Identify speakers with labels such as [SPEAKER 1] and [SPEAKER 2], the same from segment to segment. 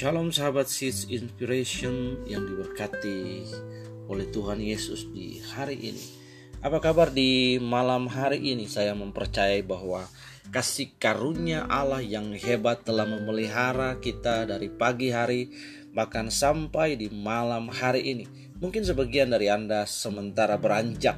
[SPEAKER 1] Shalom sahabat Seeds Inspiration yang diberkati oleh Tuhan Yesus di hari ini. Apa kabar di malam hari ini? Saya mempercayai bahwa kasih karunia Allah yang hebat telah memelihara kita dari pagi hari bahkan sampai di malam hari ini. Mungkin sebagian dari Anda sementara beranjak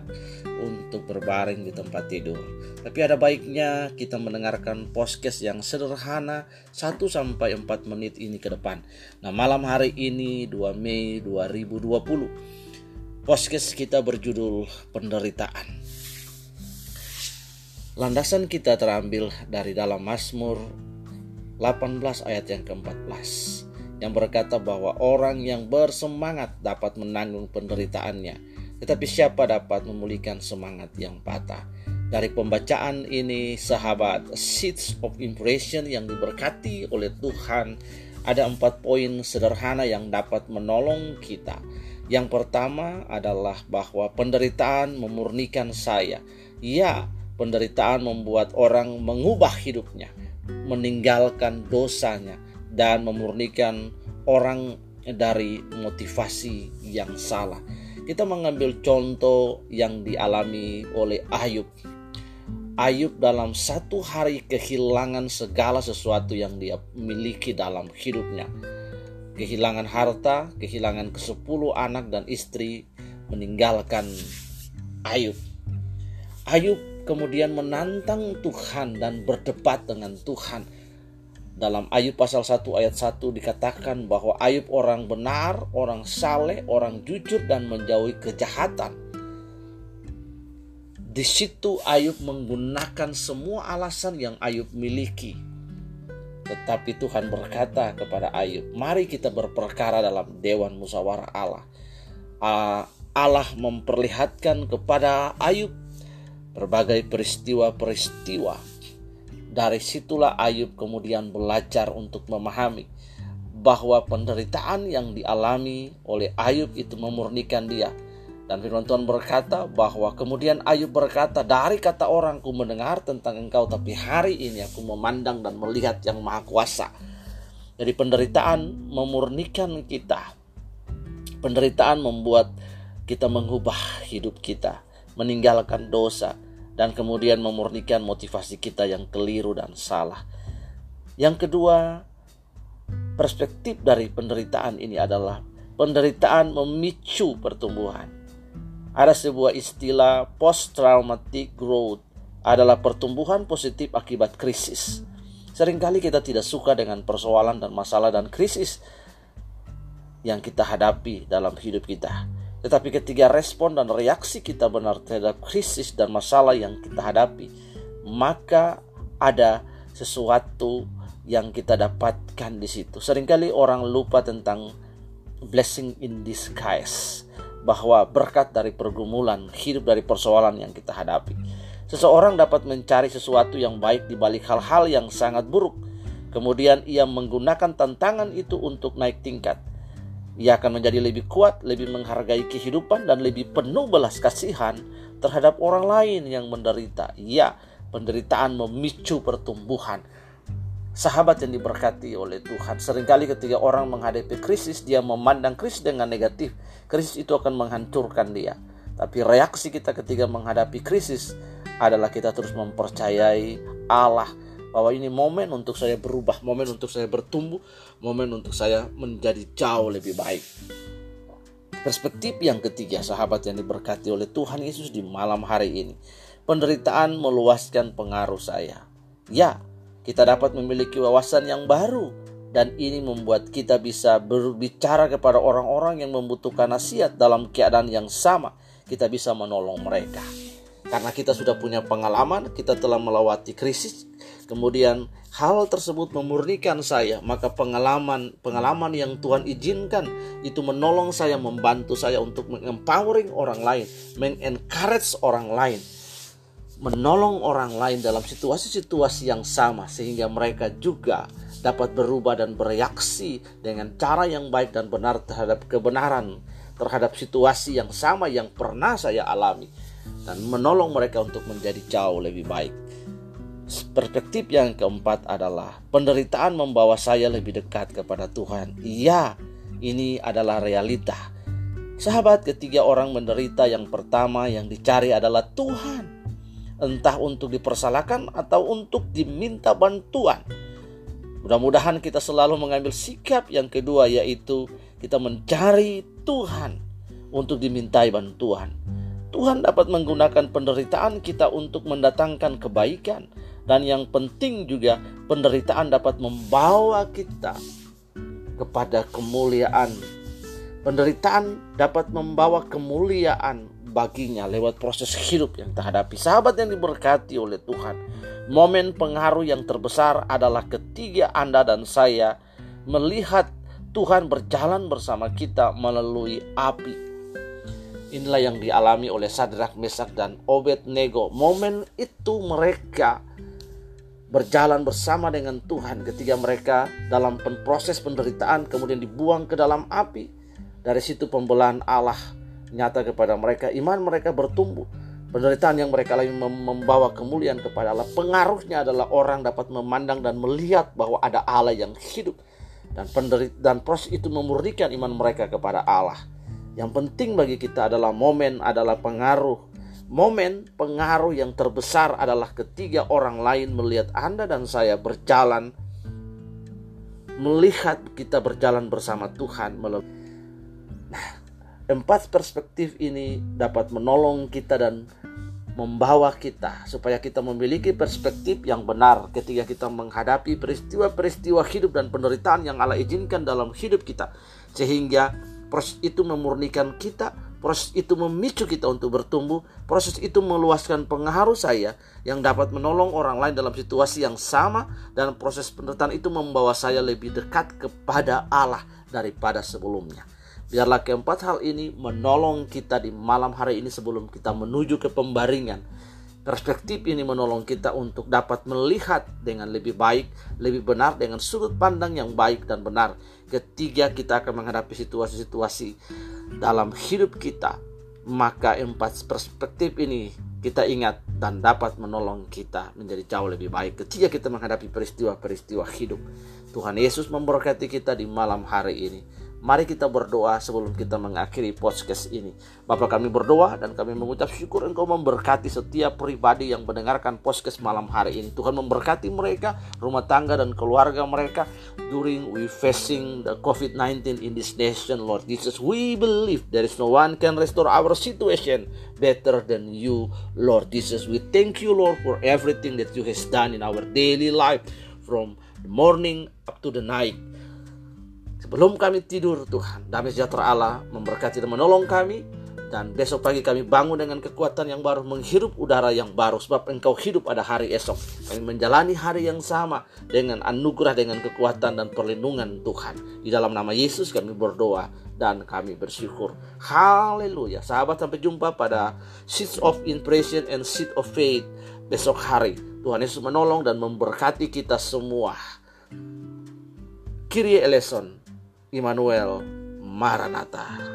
[SPEAKER 1] untuk berbaring di tempat tidur. Tapi ada baiknya kita mendengarkan podcast yang sederhana 1 sampai 4 menit ini ke depan. Nah, malam hari ini 2 Mei 2020. Podcast kita berjudul penderitaan. Landasan kita terambil dari dalam Mazmur 18 ayat yang ke-14 yang berkata bahwa orang yang bersemangat dapat menanggung penderitaannya, tetapi siapa dapat memulihkan semangat yang patah? Dari pembacaan ini, sahabat Seeds of Impression yang diberkati oleh Tuhan, ada empat poin sederhana yang dapat menolong kita. Yang pertama adalah bahwa penderitaan memurnikan saya. Ya, penderitaan membuat orang mengubah hidupnya, meninggalkan dosanya, dan memurnikan orang dari motivasi yang salah. Kita mengambil contoh yang dialami oleh Ayub. Ayub dalam satu hari kehilangan segala sesuatu yang dia miliki dalam hidupnya. Kehilangan harta, kehilangan kesepuluh anak dan istri, meninggalkan Ayub. Ayub kemudian menantang Tuhan dan berdebat dengan Tuhan dalam Ayub pasal 1 ayat 1 dikatakan bahwa Ayub orang benar, orang saleh, orang jujur dan menjauhi kejahatan. Di situ Ayub menggunakan semua alasan yang Ayub miliki. Tetapi Tuhan berkata kepada Ayub, "Mari kita berperkara dalam dewan musyawarah Allah." Allah memperlihatkan kepada Ayub berbagai peristiwa-peristiwa dari situlah Ayub kemudian belajar untuk memahami bahwa penderitaan yang dialami oleh Ayub itu memurnikan dia. Dan firman Tuhan berkata bahwa kemudian Ayub berkata, dari kata orang ku mendengar tentang engkau, tapi hari ini aku memandang dan melihat yang maha kuasa. Jadi penderitaan memurnikan kita. Penderitaan membuat kita mengubah hidup kita, meninggalkan dosa, dan kemudian memurnikan motivasi kita yang keliru dan salah. Yang kedua, perspektif dari penderitaan ini adalah penderitaan memicu pertumbuhan. Ada sebuah istilah post traumatic growth adalah pertumbuhan positif akibat krisis. Seringkali kita tidak suka dengan persoalan dan masalah dan krisis yang kita hadapi dalam hidup kita. Tetapi ketika respon dan reaksi kita benar terhadap krisis dan masalah yang kita hadapi, maka ada sesuatu yang kita dapatkan di situ. Seringkali orang lupa tentang blessing in disguise, bahwa berkat dari pergumulan, hidup dari persoalan yang kita hadapi. Seseorang dapat mencari sesuatu yang baik di balik hal-hal yang sangat buruk. Kemudian ia menggunakan tantangan itu untuk naik tingkat ia akan menjadi lebih kuat, lebih menghargai kehidupan, dan lebih penuh belas kasihan terhadap orang lain yang menderita. Ya, penderitaan memicu pertumbuhan. Sahabat yang diberkati oleh Tuhan, sering kali ketika orang menghadapi krisis, dia memandang krisis dengan negatif. Krisis itu akan menghancurkan dia. Tapi reaksi kita ketika menghadapi krisis adalah kita terus mempercayai Allah bahwa ini momen untuk saya berubah, momen untuk saya bertumbuh, momen untuk saya menjadi jauh lebih baik. Perspektif yang ketiga, sahabat yang diberkati oleh Tuhan Yesus di malam hari ini. Penderitaan meluaskan pengaruh saya. Ya, kita dapat memiliki wawasan yang baru dan ini membuat kita bisa berbicara kepada orang-orang yang membutuhkan nasihat dalam keadaan yang sama. Kita bisa menolong mereka. Karena kita sudah punya pengalaman, kita telah melewati krisis, kemudian hal tersebut memurnikan saya, maka pengalaman pengalaman yang Tuhan izinkan itu menolong saya, membantu saya untuk mengempowering orang lain, mengencourage orang lain, menolong orang lain dalam situasi-situasi yang sama sehingga mereka juga dapat berubah dan bereaksi dengan cara yang baik dan benar terhadap kebenaran, terhadap situasi yang sama yang pernah saya alami dan menolong mereka untuk menjadi jauh lebih baik. Perspektif yang keempat adalah penderitaan membawa saya lebih dekat kepada Tuhan. Iya, ini adalah realita. Sahabat, ketiga orang menderita yang pertama yang dicari adalah Tuhan. Entah untuk dipersalahkan atau untuk diminta bantuan. Mudah-mudahan kita selalu mengambil sikap yang kedua yaitu kita mencari Tuhan untuk dimintai bantuan. Tuhan dapat menggunakan penderitaan kita untuk mendatangkan kebaikan dan yang penting juga penderitaan dapat membawa kita kepada kemuliaan. Penderitaan dapat membawa kemuliaan baginya lewat proses hidup yang terhadapi. Sahabat yang diberkati oleh Tuhan, momen pengaruh yang terbesar adalah ketika Anda dan saya melihat Tuhan berjalan bersama kita melalui api. Inilah yang dialami oleh Sadrak, Mesak, dan Obed Nego. Momen itu mereka berjalan bersama dengan Tuhan ketika mereka dalam proses penderitaan kemudian dibuang ke dalam api. Dari situ pembelaan Allah nyata kepada mereka, iman mereka bertumbuh. Penderitaan yang mereka alami membawa kemuliaan kepada Allah. Pengaruhnya adalah orang dapat memandang dan melihat bahwa ada Allah yang hidup. Dan dan proses itu memurnikan iman mereka kepada Allah. Yang penting bagi kita adalah momen, adalah pengaruh. Momen pengaruh yang terbesar adalah ketiga orang lain melihat Anda dan saya berjalan melihat kita berjalan bersama Tuhan Nah, empat perspektif ini dapat menolong kita dan membawa kita supaya kita memiliki perspektif yang benar ketika kita menghadapi peristiwa-peristiwa hidup dan penderitaan yang Allah izinkan dalam hidup kita. Sehingga proses itu memurnikan kita Proses itu memicu kita untuk bertumbuh. Proses itu meluaskan pengaruh saya yang dapat menolong orang lain dalam situasi yang sama. Dan proses penderitaan itu membawa saya lebih dekat kepada Allah daripada sebelumnya. Biarlah keempat hal ini menolong kita di malam hari ini sebelum kita menuju ke pembaringan Perspektif ini menolong kita untuk dapat melihat dengan lebih baik, lebih benar dengan sudut pandang yang baik dan benar ketika kita akan menghadapi situasi-situasi dalam hidup kita. Maka empat perspektif ini kita ingat dan dapat menolong kita menjadi jauh lebih baik ketika kita menghadapi peristiwa-peristiwa hidup. Tuhan Yesus memberkati kita di malam hari ini. Mari kita berdoa sebelum kita mengakhiri podcast ini. Bapak kami berdoa dan kami mengucap syukur Engkau memberkati setiap pribadi yang mendengarkan podcast malam hari ini. Tuhan memberkati mereka, rumah tangga dan keluarga mereka during we facing the COVID-19 in this nation, Lord Jesus. We believe there is no one can restore our situation better than you, Lord Jesus. We thank you, Lord, for everything that you has done in our daily life from the morning up to the night. Sebelum kami tidur Tuhan, damai sejahtera Allah memberkati dan menolong kami. Dan besok pagi kami bangun dengan kekuatan yang baru, menghirup udara yang baru. Sebab engkau hidup pada hari esok. Kami menjalani hari yang sama dengan anugerah, dengan kekuatan dan perlindungan Tuhan. Di dalam nama Yesus kami berdoa dan kami bersyukur. Haleluya. Sahabat sampai jumpa pada Seeds of Impression and Seed of Faith besok hari. Tuhan Yesus menolong dan memberkati kita semua. Kyrie eleison. Immanuel Maranatha.